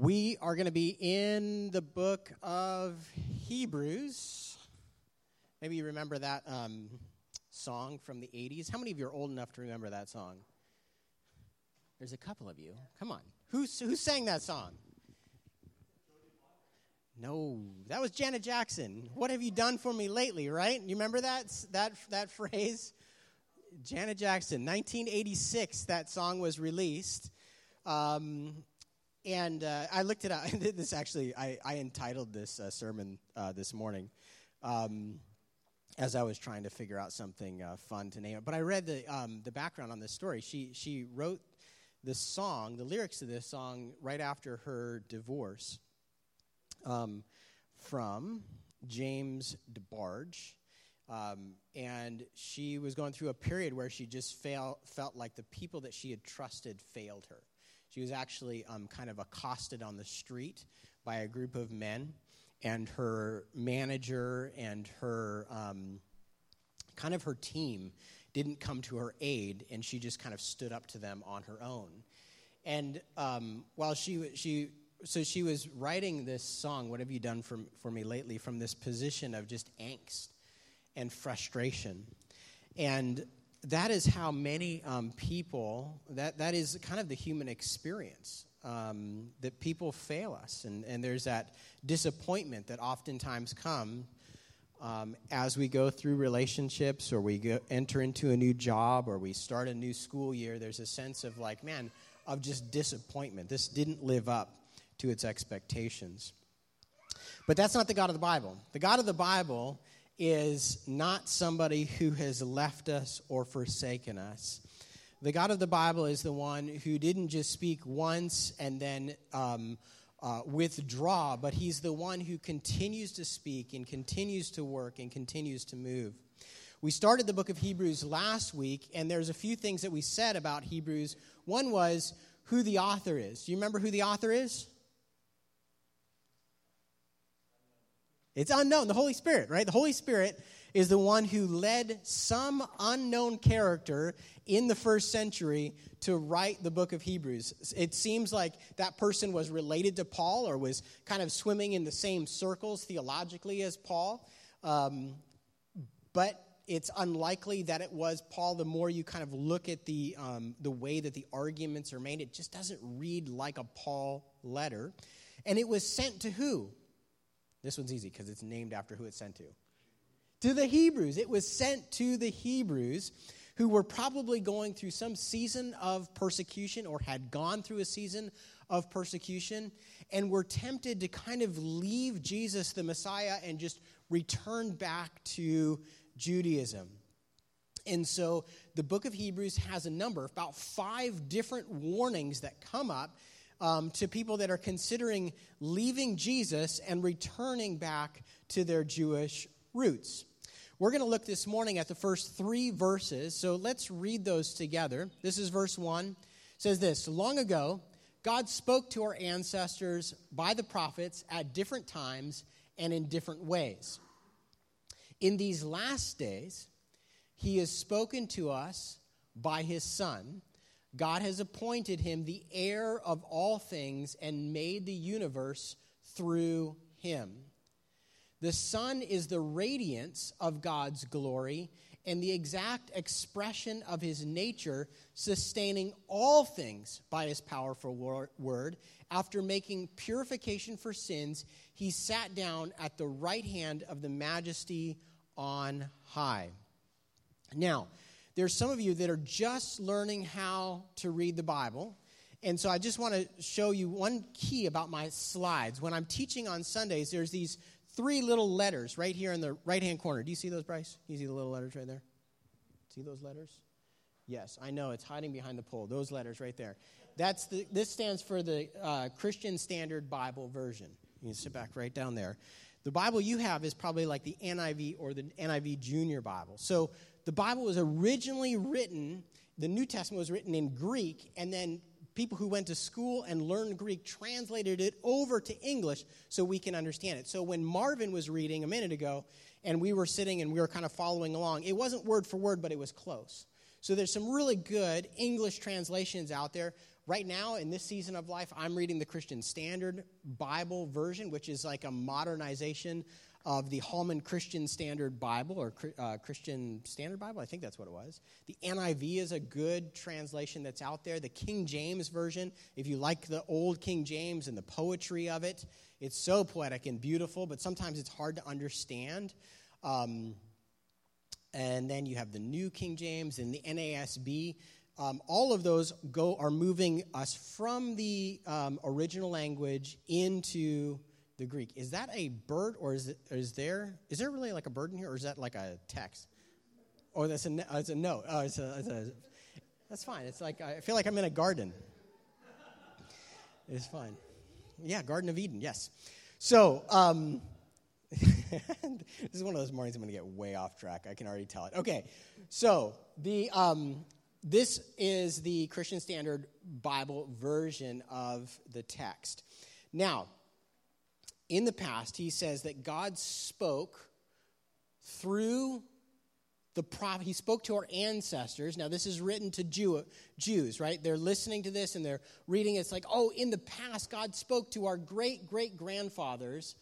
We are going to be in the book of Hebrews. Maybe you remember that um, song from the 80s. How many of you are old enough to remember that song? There's a couple of you. Come on. Who's, who sang that song? No, that was Janet Jackson. What have you done for me lately, right? You remember that, that, that phrase? Janet Jackson, 1986, that song was released. Um, and uh, I looked it up. this actually, I, I entitled this uh, sermon uh, this morning um, as I was trying to figure out something uh, fun to name it. But I read the um, the background on this story. She she wrote this song, the lyrics to this song, right after her divorce um, from James DeBarge. Um, and she was going through a period where she just fail, felt like the people that she had trusted failed her. She was actually um, kind of accosted on the street by a group of men, and her manager and her um, kind of her team didn't come to her aid, and she just kind of stood up to them on her own. And um, while she she so she was writing this song, "What Have You Done for for Me Lately?" from this position of just angst and frustration, and that is how many um, people, that, that is kind of the human experience, um, that people fail us. And, and there's that disappointment that oftentimes come um, as we go through relationships or we go, enter into a new job or we start a new school year. There's a sense of like, man, of just disappointment. This didn't live up to its expectations. But that's not the God of the Bible. The God of the Bible is not somebody who has left us or forsaken us. The God of the Bible is the one who didn't just speak once and then um, uh, withdraw, but he's the one who continues to speak and continues to work and continues to move. We started the book of Hebrews last week, and there's a few things that we said about Hebrews. One was who the author is. Do you remember who the author is? It's unknown. The Holy Spirit, right? The Holy Spirit is the one who led some unknown character in the first century to write the book of Hebrews. It seems like that person was related to Paul or was kind of swimming in the same circles theologically as Paul. Um, but it's unlikely that it was Paul. The more you kind of look at the, um, the way that the arguments are made, it just doesn't read like a Paul letter. And it was sent to who? This one's easy because it's named after who it's sent to. To the Hebrews. It was sent to the Hebrews who were probably going through some season of persecution or had gone through a season of persecution and were tempted to kind of leave Jesus, the Messiah, and just return back to Judaism. And so the book of Hebrews has a number, about five different warnings that come up um, to people that are considering leaving Jesus and returning back to their Jewish roots. We're going to look this morning at the first three verses, so let's read those together. This is verse 1. It says this Long ago, God spoke to our ancestors by the prophets at different times and in different ways. In these last days, he has spoken to us by his Son God has appointed him the heir of all things and made the universe through him. The Son is the radiance of God's glory and the exact expression of his nature, sustaining all things by his powerful word. After making purification for sins, he sat down at the right hand of the majesty on high. Now, there's some of you that are just learning how to read the Bible. And so I just want to show you one key about my slides. When I'm teaching on Sundays, there's these three little letters right here in the right hand corner. Do you see those, Bryce? You see the little letters right there? See those letters? Yes, I know it's hiding behind the pole. Those letters right there. That's the. This stands for the uh, Christian Standard Bible Version. You can sit back right down there. The Bible you have is probably like the NIV or the NIV Junior Bible. So the Bible was originally written, the New Testament was written in Greek, and then people who went to school and learned Greek translated it over to English so we can understand it. So when Marvin was reading a minute ago, and we were sitting and we were kind of following along, it wasn't word for word, but it was close. So there's some really good English translations out there. right now in this season of life, I'm reading the Christian Standard Bible version, which is like a modernization of the Holman Christian Standard Bible or uh, Christian Standard Bible. I think that's what it was. The NIV is a good translation that's out there. The King James Version, if you like the old King James and the poetry of it, it's so poetic and beautiful, but sometimes it's hard to understand. Um, and then you have the New King James and the NASB. Um, all of those go are moving us from the um, original language into the Greek. Is that a bird, or is it, is there is there really like a bird in here, or is that like a text? Or oh, that's a it's a note. Oh, it's a, it's a that's fine. It's like I feel like I'm in a garden. It's fine. Yeah, Garden of Eden. Yes. So. Um, this is one of those mornings I'm going to get way off track. I can already tell it. Okay, so the um, this is the Christian Standard Bible version of the text. Now, in the past, he says that God spoke through the prophet. He spoke to our ancestors. Now, this is written to Jew, Jews, right? They're listening to this and they're reading. It's like, oh, in the past, God spoke to our great great grandfathers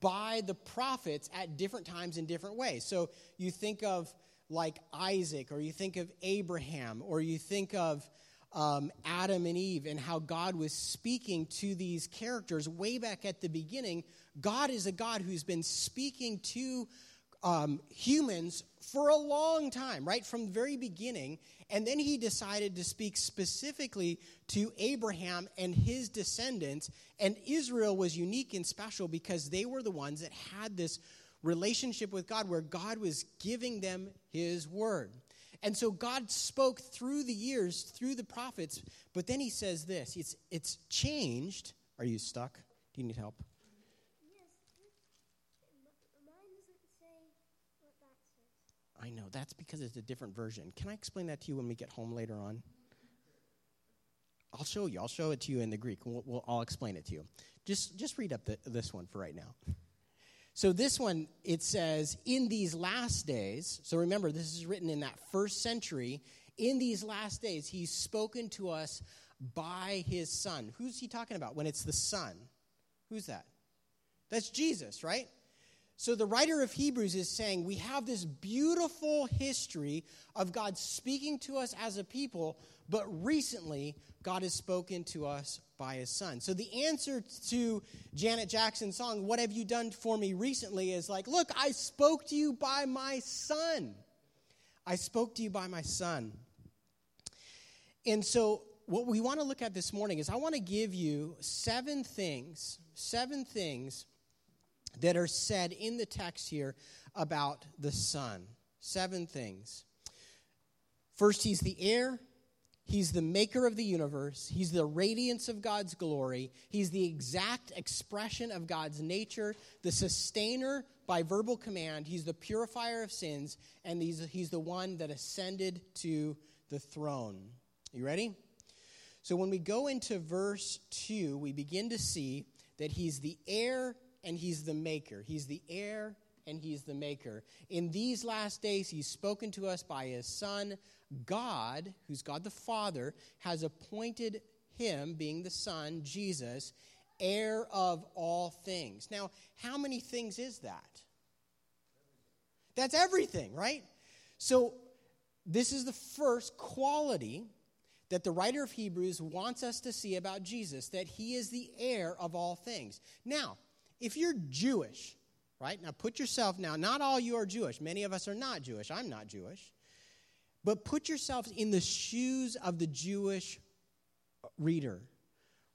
by the prophets at different times in different ways. So you think of like Isaac, or you think of Abraham, or you think of um, Adam and Eve and how God was speaking to these characters way back at the beginning. God is a God who's been speaking to um, humans for a long time, right? From the very beginning. And then he decided to speak specifically to Abraham and his descendants. And Israel was unique and special because they were the ones that had this relationship with God where God was giving them his word. And so God spoke through the years, through the prophets, but then he says this it's, it's changed. Are you stuck? Do you need help? Yes. I know. That's because it's a different version. Can I explain that to you when we get home later on? I'll show you. I'll show it to you in the Greek. We'll, we'll, I'll explain it to you. Just, just read up the, this one for right now. So, this one, it says, in these last days, so remember, this is written in that first century. In these last days, he's spoken to us by his son. Who's he talking about when it's the son? Who's that? That's Jesus, right? So the writer of Hebrews is saying we have this beautiful history of God speaking to us as a people, but recently God has spoken to us by his son. So the answer to Janet Jackson's song, What Have You Done For Me Recently, is like, Look, I spoke to you by my son. I spoke to you by my son. And so what we want to look at this morning is I want to give you seven things, seven things that are said in the text here about the Son. Seven things. First, he's the heir. He's the maker of the universe. He's the radiance of God's glory. He's the exact expression of God's nature, the sustainer by verbal command. He's the purifier of sins, and he's, he's the one that ascended to the throne. You ready? So when we go into verse 2, we begin to see that he's the heir and he's the maker. He's the heir and he's the maker. In these last days, he's spoken to us by his son. God, who's God the Father, has appointed him, being the Son, Jesus, heir of all things. Now, how many things is that? That's everything, right? So, this is the first quality that the writer of Hebrews wants us to see about Jesus that he is the heir of all things. Now, if you're Jewish, right? Now put yourself now, not all you are Jewish. Many of us are not Jewish. I'm not Jewish. But put yourselves in the shoes of the Jewish reader.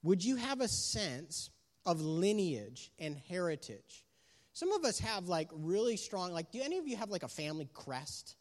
Would you have a sense of lineage and heritage? Some of us have like really strong, like, do any of you have like a family crest?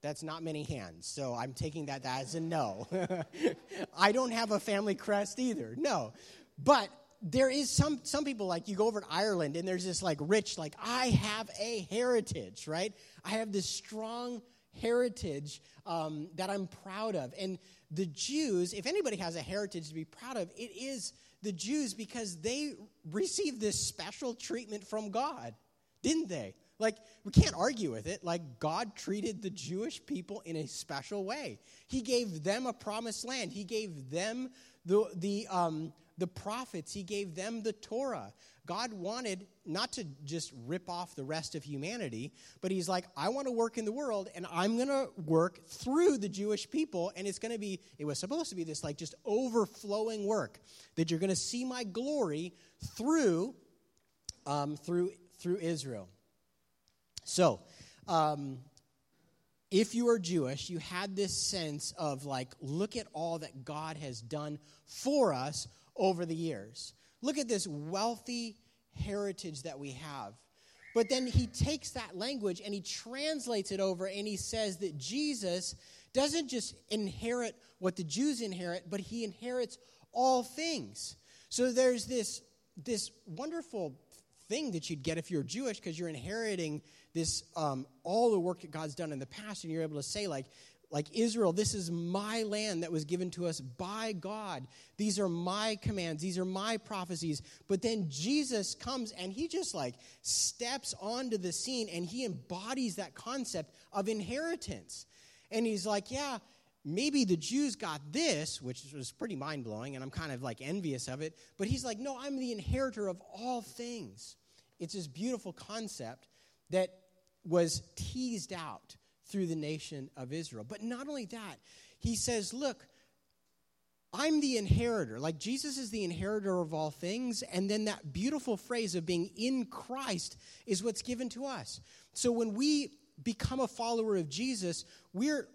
That's not many hands, so I'm taking that as a no. I don't have a family crest either, no. But there is some some people like you go over to Ireland and there's this like rich like I have a heritage, right? I have this strong heritage um, that I'm proud of. And the Jews, if anybody has a heritage to be proud of, it is the Jews because they received this special treatment from God, didn't they? Like, we can't argue with it. Like, God treated the Jewish people in a special way. He gave them a promised land, He gave them the, the, um, the prophets, He gave them the Torah. God wanted not to just rip off the rest of humanity, but He's like, I want to work in the world, and I'm going to work through the Jewish people, and it's going to be, it was supposed to be this like just overflowing work that you're going to see my glory through, um, through, through Israel. So, um, if you are Jewish, you had this sense of like, look at all that God has done for us over the years. Look at this wealthy heritage that we have. But then he takes that language and he translates it over and he says that Jesus doesn't just inherit what the Jews inherit, but he inherits all things. So there's this, this wonderful thing that you'd get if you're Jewish because you're inheriting this um, all the work that God's done in the past, and you're able to say like, like Israel, this is my land that was given to us by God. These are my commands, these are my prophecies. But then Jesus comes and he just like steps onto the scene and he embodies that concept of inheritance. And he's like, yeah, maybe the Jews got this, which was pretty mind blowing, and I'm kind of like envious of it. But he's like, no, I'm the inheritor of all things. It's this beautiful concept that was teased out through the nation of Israel. But not only that, he says, Look, I'm the inheritor. Like Jesus is the inheritor of all things. And then that beautiful phrase of being in Christ is what's given to us. So when we become a follower of Jesus, we're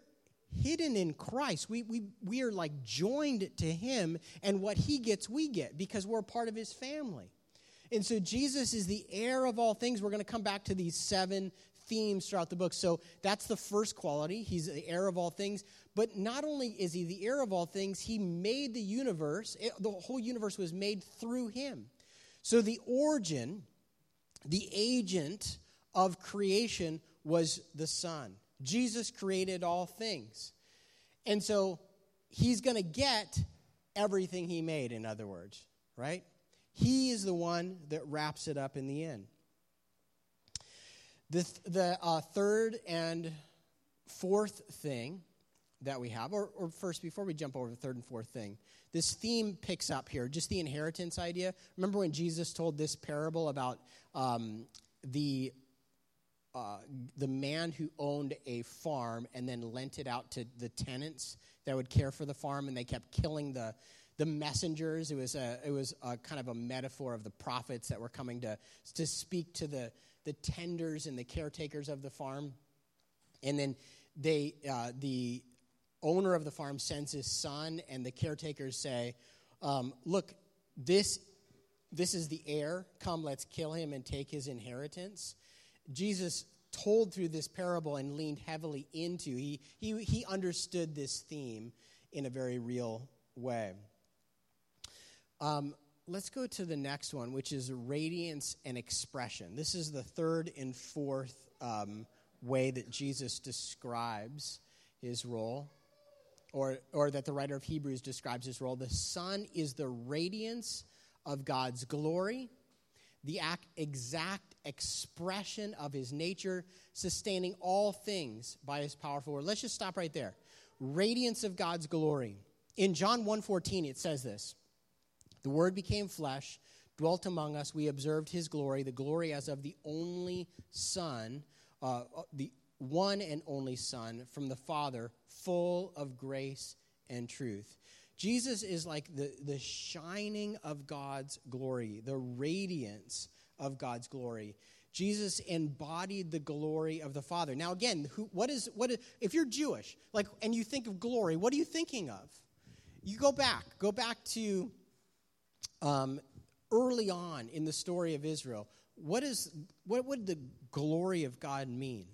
hidden in Christ. We, we, we are like joined to him, and what he gets, we get because we're part of his family. And so Jesus is the heir of all things. We're going to come back to these seven themes throughout the book. So that's the first quality. He's the heir of all things. But not only is he the heir of all things, he made the universe. It, the whole universe was made through him. So the origin, the agent of creation was the Son. Jesus created all things. And so he's going to get everything he made, in other words, right? He is the one that wraps it up in the end. The, the uh, third and fourth thing that we have, or, or first, before we jump over the third and fourth thing, this theme picks up here, just the inheritance idea. Remember when Jesus told this parable about um, the uh, the man who owned a farm and then lent it out to the tenants that would care for the farm, and they kept killing the the messengers. It was a it was a kind of a metaphor of the prophets that were coming to to speak to the the tenders and the caretakers of the farm. And then they, uh, the owner of the farm sends his son, and the caretakers say, um, Look, this, this is the heir. Come, let's kill him and take his inheritance. Jesus told through this parable and leaned heavily into. He, he, he understood this theme in a very real way. Um, let's go to the next one, which is radiance and expression. This is the third and fourth um, way that Jesus describes his role, or, or that the writer of Hebrews describes his role. The Son is the radiance of God's glory, the exact expression of his nature, sustaining all things by his powerful word. Let's just stop right there. Radiance of God's glory. In John 1:14 it says this. The Word became flesh, dwelt among us. We observed his glory, the glory as of the only Son, uh, uh, the one and only Son from the Father, full of grace and truth. Jesus is like the, the shining of God's glory, the radiance of God's glory. Jesus embodied the glory of the Father. Now, again, who, what is what? Is, if you're Jewish, like, and you think of glory, what are you thinking of? You go back, go back to um, early on in the story of Israel, what, is, what would the glory of God mean?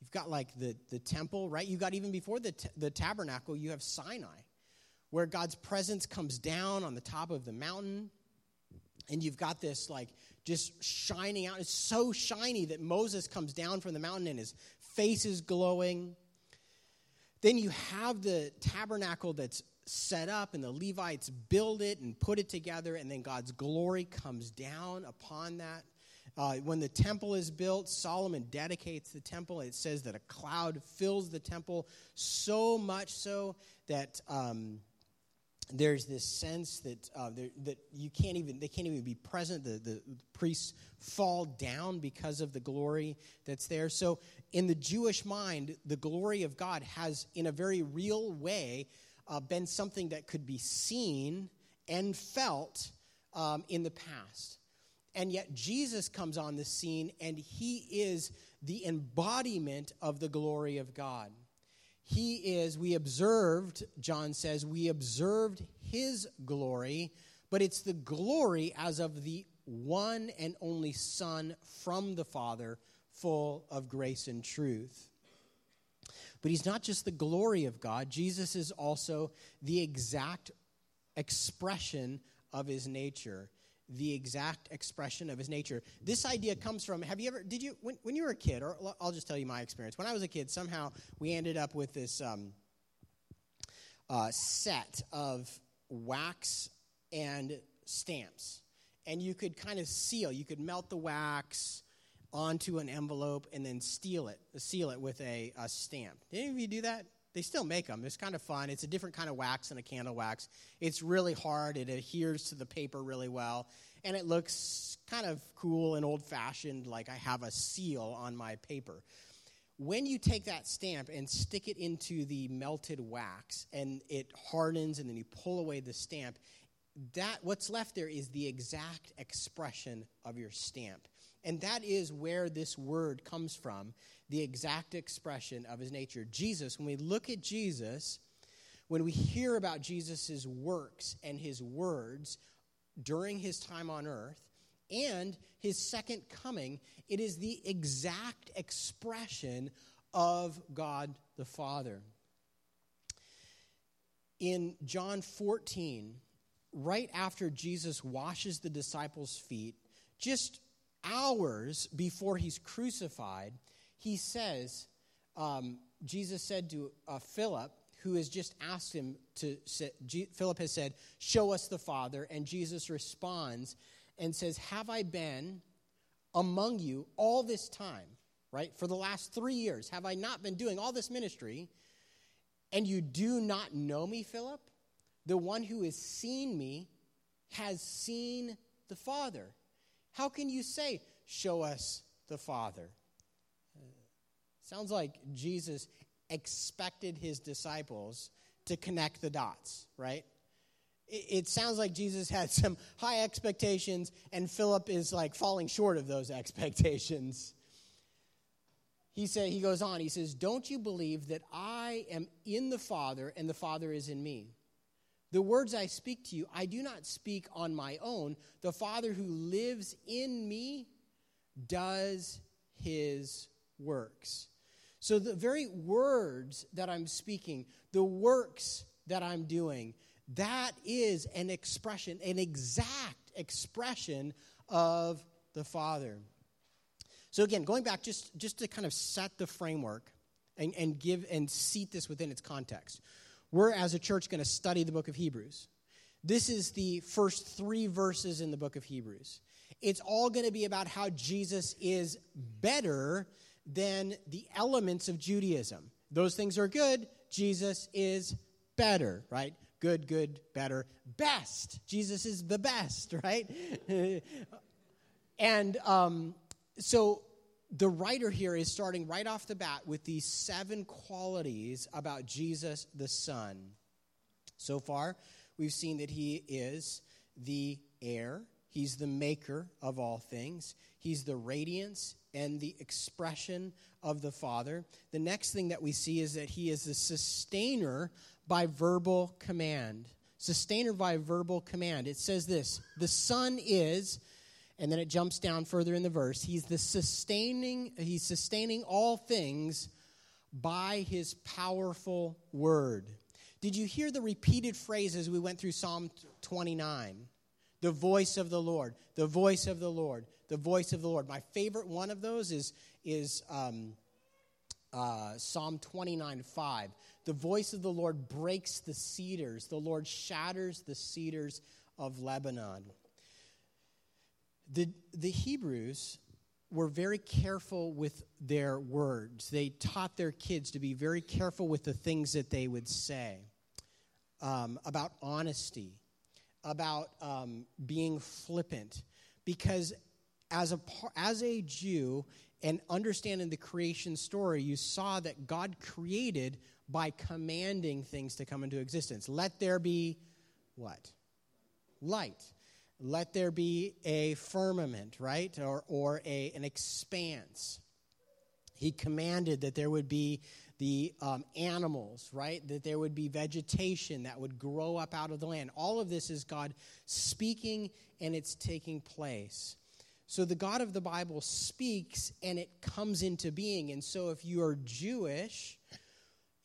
You've got like the, the temple, right? You've got even before the, t- the tabernacle, you have Sinai, where God's presence comes down on the top of the mountain. And you've got this like just shining out. It's so shiny that Moses comes down from the mountain and his face is glowing. Then you have the tabernacle that's set up, and the Levites build it and put it together, and then God's glory comes down upon that. Uh, when the temple is built, Solomon dedicates the temple. It says that a cloud fills the temple so much so that um, there's this sense that uh, that you can't even they can't even be present. The, the priests fall down because of the glory that's there. So in the Jewish mind, the glory of God has, in a very real way, uh, been something that could be seen and felt um, in the past. And yet Jesus comes on the scene and he is the embodiment of the glory of God. He is, we observed, John says, we observed his glory, but it's the glory as of the one and only Son from the Father, full of grace and truth. But he's not just the glory of God, Jesus is also the exact expression of his nature the exact expression of his nature. This idea comes from have you ever, did you, when, when you were a kid, or I'll just tell you my experience. When I was a kid, somehow we ended up with this um, uh, set of wax and stamps. And you could kind of seal, you could melt the wax onto an envelope and then seal it, seal it with a, a stamp. Did any of you do that? They still make them. It's kind of fun. It's a different kind of wax than a candle wax. It's really hard. It adheres to the paper really well. And it looks kind of cool and old fashioned, like I have a seal on my paper. When you take that stamp and stick it into the melted wax and it hardens and then you pull away the stamp, that what's left there is the exact expression of your stamp. And that is where this word comes from the exact expression of his nature. Jesus, when we look at Jesus, when we hear about Jesus' works and his words during his time on earth and his second coming, it is the exact expression of God the Father. In John 14, right after Jesus washes the disciples' feet, just hours before he's crucified, he says, um, Jesus said to uh, Philip, who has just asked him to, G- Philip has said, Show us the Father. And Jesus responds and says, Have I been among you all this time, right? For the last three years, have I not been doing all this ministry? And you do not know me, Philip? The one who has seen me has seen the Father. How can you say, Show us the Father? Uh, sounds like Jesus expected his disciples to connect the dots, right? It, sounds like Jesus had some high expectations, and Philip is like falling short of those expectations. He said, he goes on, he says, Don't you believe that I am in the Father and the Father is in me? The words I speak to you, I do not speak on my own. The Father who lives in me does his works. So, the very words that I'm speaking, the works that I'm doing, that is an expression, an exact expression of the Father. So, again, going back just, just to kind of set the framework and, and give and seat this within its context, we're as a church going to study the book of Hebrews. This is the first three verses in the book of Hebrews. It's all going to be about how Jesus is better than the elements of Judaism. Those things are good. Jesus is better, right? Good, good, better, best. Jesus is the best, right? and um, so the writer here is starting right off the bat with these seven qualities about Jesus the Son. So far, we've seen that he is the heir, he's the maker of all things, he's the radiance, and the expression of the Father. The next thing that we see is that he is the sustainer by verbal command. Sustainer by verbal command. It says this the Son is, and then it jumps down further in the verse, he's the sustaining, he's sustaining all things by his powerful word. Did you hear the repeated phrases we went through Psalm 29? The voice of the Lord, the voice of the Lord, the voice of the Lord. My favorite one of those is, is um, uh, Psalm 29 5. The voice of the Lord breaks the cedars, the Lord shatters the cedars of Lebanon. The, the Hebrews were very careful with their words. They taught their kids to be very careful with the things that they would say um, about honesty, about um, being flippant. Because as a, as a Jew and understanding the creation story, you saw that God created by commanding things to come into existence. Let there be what? Light let there be a firmament, right? Or, or a, an expanse. He commanded that there would be the um, animals, right? That there would be vegetation that would grow up out of the land. All of this is God speaking and it's taking place. So the God of the Bible speaks and it comes into being. And so if you are Jewish,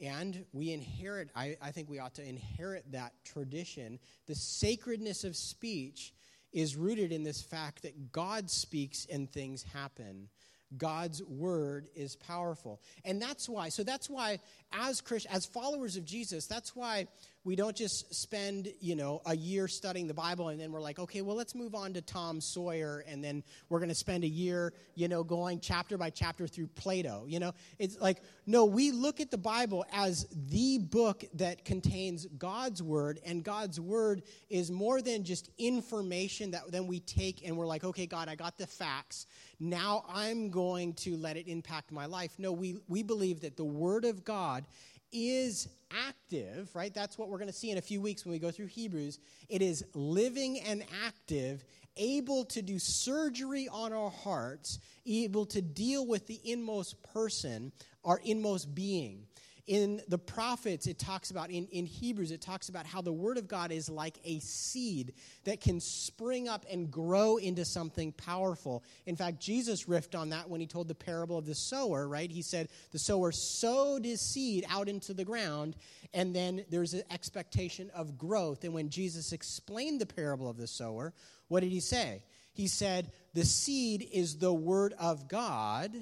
and we inherit, I, I think we ought to inherit that tradition, the sacredness of speech is rooted in this fact that God speaks and things happen. God's word is powerful. And that's why, so that's why as Christ, as followers of Jesus, that's why we don't just spend, you know, a year studying the Bible and then we're like, okay, well, let's move on to Tom Sawyer and then we're going to spend a year, you know, going chapter by chapter through Plato. You know, it's like, no, we look at the Bible as the book that contains God's word, and God's word is more than just information that then we take and we're like, okay, God, I got the facts. Now I'm going to let it impact my life. No, we, we believe that the word of God is active, right? That's what we're going to see in a few weeks when we go through Hebrews. It is living and active, able to do surgery on our hearts, able to deal with the inmost person, our inmost being. In the prophets, it talks about, in, in Hebrews, it talks about how the Word of God is like a seed that can spring up and grow into something powerful. In fact, Jesus riffed on that when he told the parable of the sower, right? He said, The sower sowed his seed out into the ground, and then there's an expectation of growth. And when Jesus explained the parable of the sower, what did he say? He said, The seed is the Word of God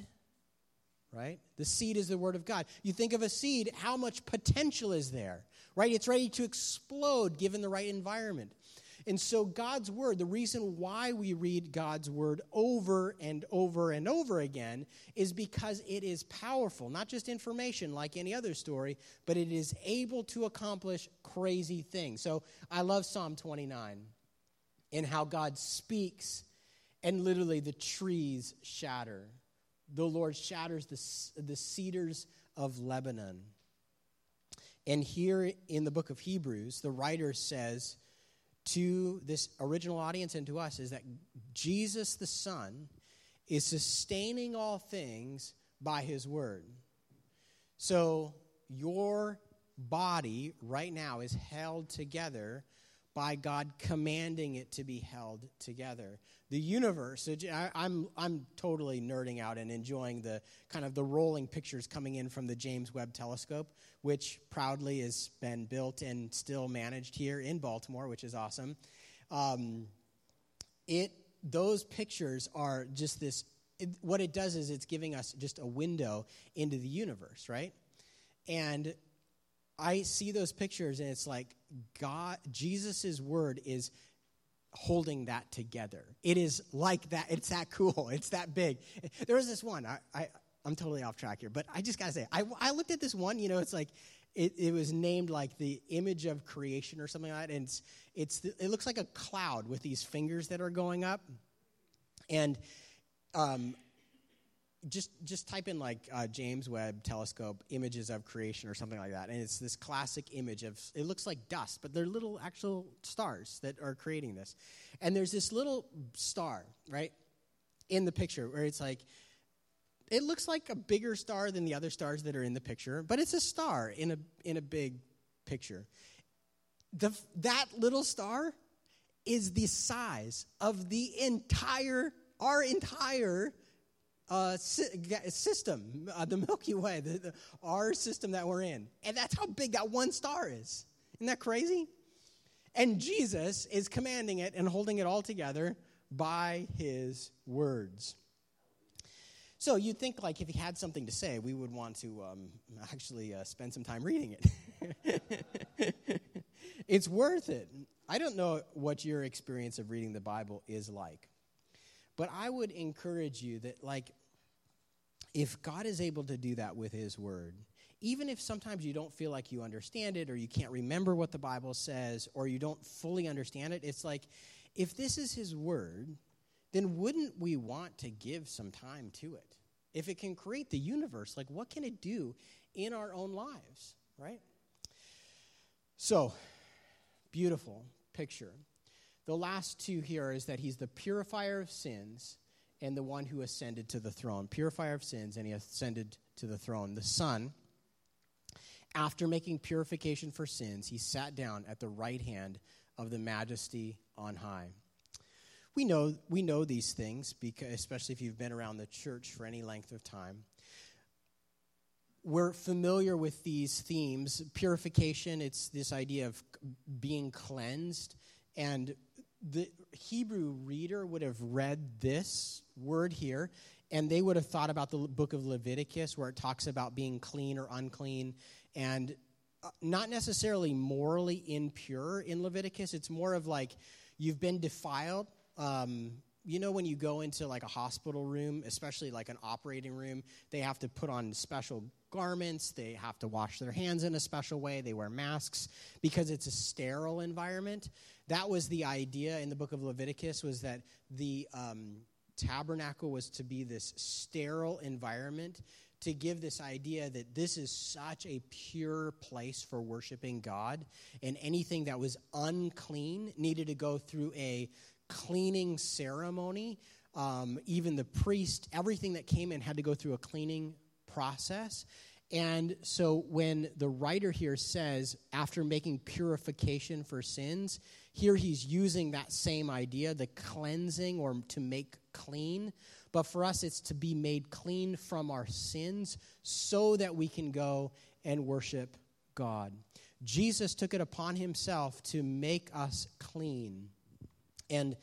right? The seed is the word of God. You think of a seed, how much potential is there, right? It's ready to explode given the right environment. And so, God's word, the reason why we read God's word over and over and over again is because it is powerful, not just information like any other story, but it is able to accomplish crazy things. So, I love Psalm 29 and how God speaks, and literally the trees shatter the Lord shatters the, the cedars of Lebanon. And here in the book of Hebrews, the writer says to this original audience and to us is that Jesus the Son is sustaining all things by his word. So your body right now is held together by God commanding it to be held together. The universe, I'm, I'm totally nerding out and enjoying the kind of the rolling pictures coming in from the James Webb Telescope, which proudly has been built and still managed here in Baltimore, which is awesome. Um, it, those pictures are just this, it, what it does is it's giving us just a window into the universe, right? And I see those pictures and it's like God, Jesus' word is holding that together. It is like that. It's that cool. It's that big. There was this one. I, I I'm totally off track here, but I just gotta say, I, I looked at this one. You know, it's like it, it was named like the image of creation or something like that, and it's it's the, it looks like a cloud with these fingers that are going up, and um, just just type in like uh, James Webb Telescope images of creation or something like that, and it's this classic image of it looks like dust, but they're little actual stars that are creating this. And there's this little star right in the picture where it's like it looks like a bigger star than the other stars that are in the picture, but it's a star in a in a big picture. The, that little star is the size of the entire our entire uh, system, uh, the Milky Way, the, the, our system that we're in. And that's how big that one star is. Isn't that crazy? And Jesus is commanding it and holding it all together by his words. So you'd think, like, if he had something to say, we would want to um, actually uh, spend some time reading it. it's worth it. I don't know what your experience of reading the Bible is like. But I would encourage you that, like, if God is able to do that with His Word, even if sometimes you don't feel like you understand it or you can't remember what the Bible says or you don't fully understand it, it's like, if this is His Word, then wouldn't we want to give some time to it? If it can create the universe, like, what can it do in our own lives, right? So, beautiful picture. The last two here is that he's the purifier of sins and the one who ascended to the throne. Purifier of sins, and he ascended to the throne. The Son, after making purification for sins, he sat down at the right hand of the majesty on high. We know, we know these things, because, especially if you've been around the church for any length of time. We're familiar with these themes. Purification, it's this idea of being cleansed. And the Hebrew reader would have read this word here, and they would have thought about the book of Leviticus, where it talks about being clean or unclean, and uh, not necessarily morally impure in Leviticus. It's more of like you've been defiled. Um, you know, when you go into like a hospital room, especially like an operating room, they have to put on special garments, they have to wash their hands in a special way, they wear masks because it's a sterile environment. That was the idea in the book of Leviticus was that the um, tabernacle was to be this sterile environment to give this idea that this is such a pure place for worshiping God, and anything that was unclean needed to go through a cleaning ceremony. Um, even the priest, everything that came in had to go through a cleaning process. And so when the writer here says, after making purification for sins, here he's using that same idea, the cleansing or to make clean. But for us, it's to be made clean from our sins so that we can go and worship God. Jesus took it upon himself to make us clean. And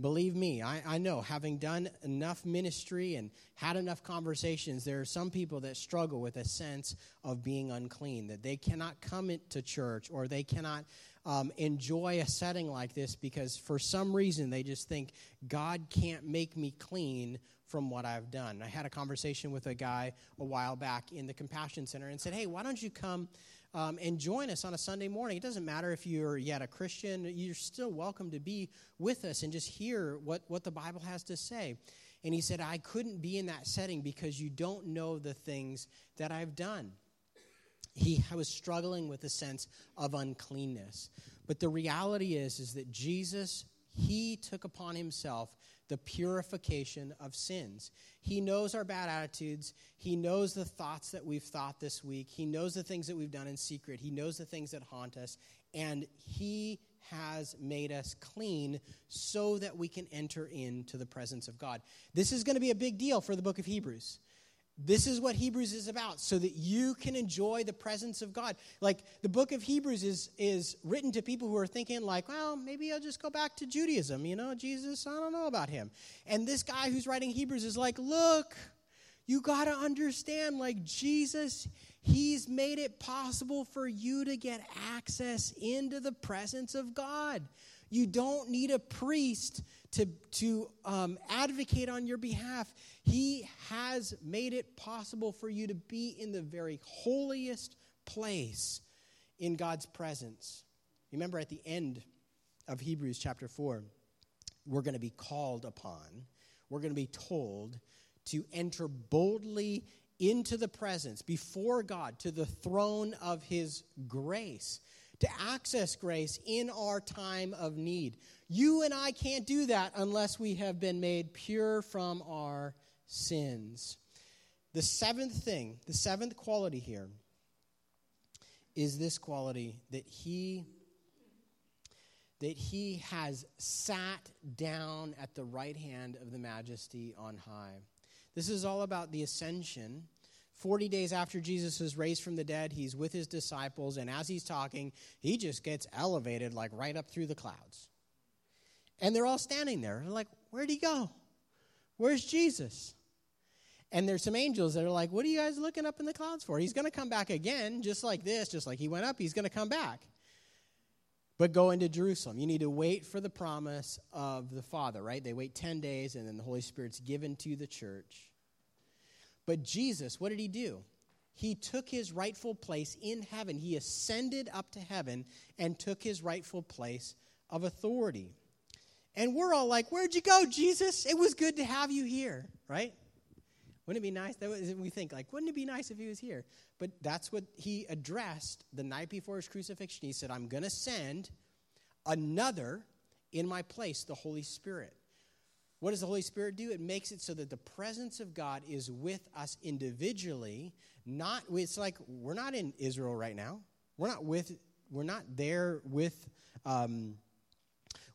believe me, I, I know, having done enough ministry and had enough conversations, there are some people that struggle with a sense of being unclean, that they cannot come into church or they cannot um, enjoy a setting like this because for some reason they just think God can't make me clean from what I've done. I had a conversation with a guy a while back in the Compassion Center and said, Hey, why don't you come? Um, and join us on a Sunday morning. It doesn't matter if you're yet a Christian, you're still welcome to be with us and just hear what, what the Bible has to say. And he said, I couldn't be in that setting because you don't know the things that I've done. He was struggling with a sense of uncleanness. But the reality is, is that Jesus, he took upon himself the purification of sins. He knows our bad attitudes. He knows the thoughts that we've thought this week. He knows the things that we've done in secret. He knows the things that haunt us. And He has made us clean so that we can enter into the presence of God. This is going to be a big deal for the book of Hebrews. This is what Hebrews is about, so that you can enjoy the presence of God. Like the book of Hebrews is, is written to people who are thinking, like, well, maybe I'll just go back to Judaism. You know, Jesus, I don't know about him. And this guy who's writing Hebrews is like, look, you got to understand, like, Jesus, he's made it possible for you to get access into the presence of God. You don't need a priest to, to um, advocate on your behalf. He has made it possible for you to be in the very holiest place in God's presence. Remember, at the end of Hebrews chapter 4, we're going to be called upon, we're going to be told to enter boldly into the presence before God, to the throne of His grace to access grace in our time of need. You and I can't do that unless we have been made pure from our sins. The seventh thing, the seventh quality here, is this quality that he that he has sat down at the right hand of the majesty on high. This is all about the ascension 40 days after Jesus is raised from the dead, he's with his disciples, and as he's talking, he just gets elevated like right up through the clouds. And they're all standing there. They're like, Where'd he go? Where's Jesus? And there's some angels that are like, What are you guys looking up in the clouds for? He's going to come back again, just like this, just like he went up, he's going to come back. but go into Jerusalem. You need to wait for the promise of the Father, right? They wait 10 days and then the Holy Spirit's given to the church. But Jesus, what did he do? He took his rightful place in heaven. He ascended up to heaven and took his rightful place of authority. And we're all like, Where'd you go, Jesus? It was good to have you here, right? Wouldn't it be nice? That was, we think, like, wouldn't it be nice if he was here? But that's what he addressed the night before his crucifixion. He said, I'm going to send another in my place, the Holy Spirit. What does the Holy Spirit do? It makes it so that the presence of God is with us individually. Not it's like we're not in Israel right now. We're not with we're not there with um,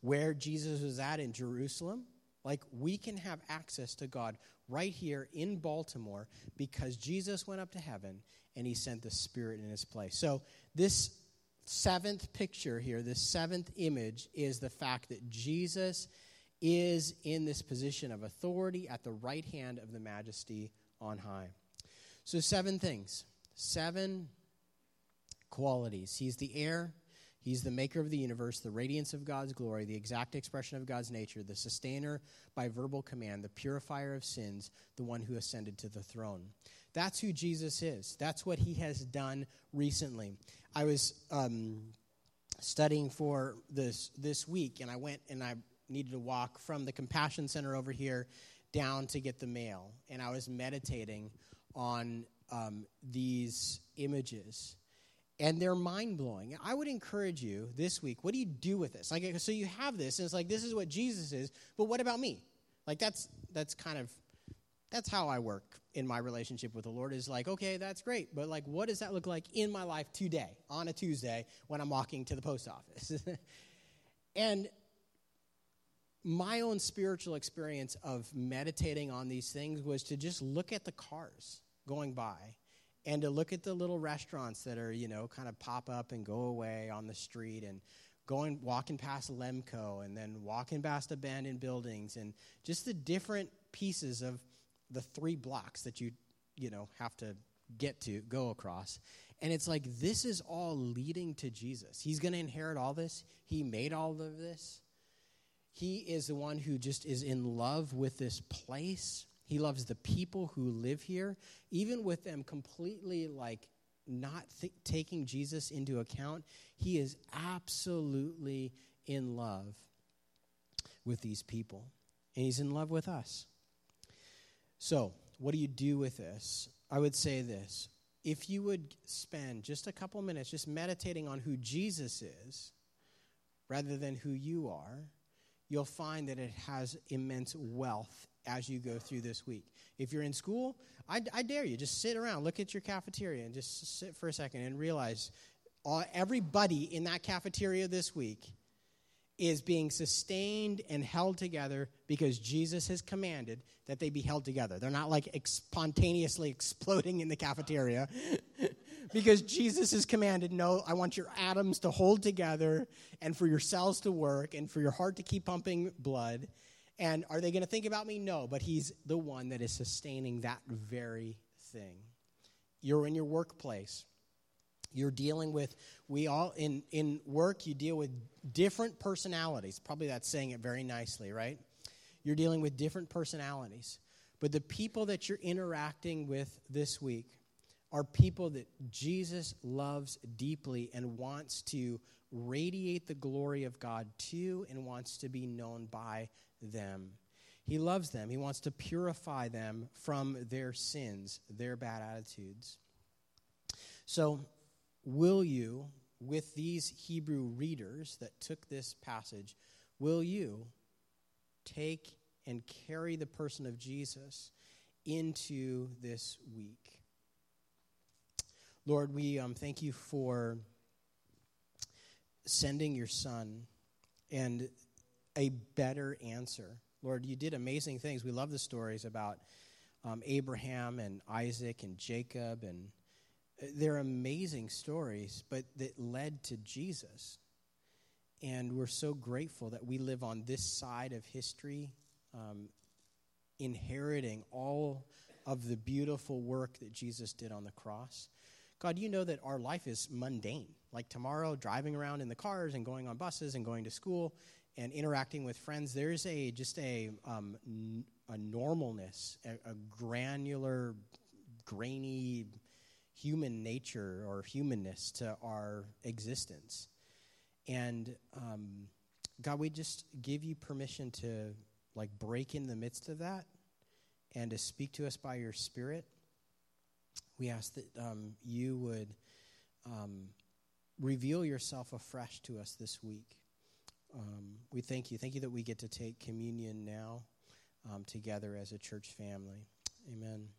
where Jesus was at in Jerusalem. Like we can have access to God right here in Baltimore because Jesus went up to heaven and he sent the Spirit in his place. So, this seventh picture here, this seventh image, is the fact that Jesus is in this position of authority at the right hand of the majesty on high. So, seven things, seven qualities. He's the heir, He's the maker of the universe, the radiance of God's glory, the exact expression of God's nature, the sustainer by verbal command, the purifier of sins, the one who ascended to the throne. That's who Jesus is. That's what he has done recently. I was um, studying for this this week, and I went and I needed to walk from the Compassion Center over here down to get the mail, and I was meditating on um, these images and they're mind blowing. I would encourage you this week. What do you do with this? Like, so you have this, and it's like this is what Jesus is, but what about me? Like that's that's kind of that's how I work in my relationship with the Lord. Is like, okay, that's great, but like, what does that look like in my life today on a Tuesday when I'm walking to the post office? and my own spiritual experience of meditating on these things was to just look at the cars going by and to look at the little restaurants that are, you know, kind of pop up and go away on the street and going walking past Lemco and then walking past abandoned buildings and just the different pieces of the three blocks that you, you know, have to get to, go across. And it's like this is all leading to Jesus. He's going to inherit all this. He made all of this. He is the one who just is in love with this place he loves the people who live here, even with them completely like not th- taking Jesus into account. He is absolutely in love with these people, and he's in love with us. So, what do you do with this? I would say this. If you would spend just a couple minutes just meditating on who Jesus is rather than who you are, you'll find that it has immense wealth as you go through this week. If you're in school, I, I dare you, just sit around, look at your cafeteria, and just sit for a second and realize all, everybody in that cafeteria this week is being sustained and held together because Jesus has commanded that they be held together. They're not like ex- spontaneously exploding in the cafeteria because Jesus has commanded, no, I want your atoms to hold together and for your cells to work and for your heart to keep pumping blood. And are they going to think about me? No, but He's the one that is sustaining that very thing. You're in your workplace. You're dealing with, we all, in, in work, you deal with different personalities. Probably that's saying it very nicely, right? You're dealing with different personalities. But the people that you're interacting with this week are people that Jesus loves deeply and wants to radiate the glory of God to and wants to be known by them. He loves them. He wants to purify them from their sins, their bad attitudes. So, will you, with these Hebrew readers that took this passage, will you take and carry the person of Jesus into this week? Lord, we um, thank you for sending your son and a better answer. Lord, you did amazing things. We love the stories about um, Abraham and Isaac and Jacob, and uh, they're amazing stories, but that led to Jesus. And we're so grateful that we live on this side of history, um, inheriting all of the beautiful work that Jesus did on the cross. God, you know that our life is mundane. like tomorrow, driving around in the cars and going on buses and going to school and interacting with friends, there's a just a um, normalness, a, a granular, grainy human nature or humanness to our existence. And um, God, we just give you permission to like break in the midst of that and to speak to us by your Spirit. We ask that um, you would um, reveal yourself afresh to us this week. Um, we thank you. Thank you that we get to take communion now um, together as a church family. Amen.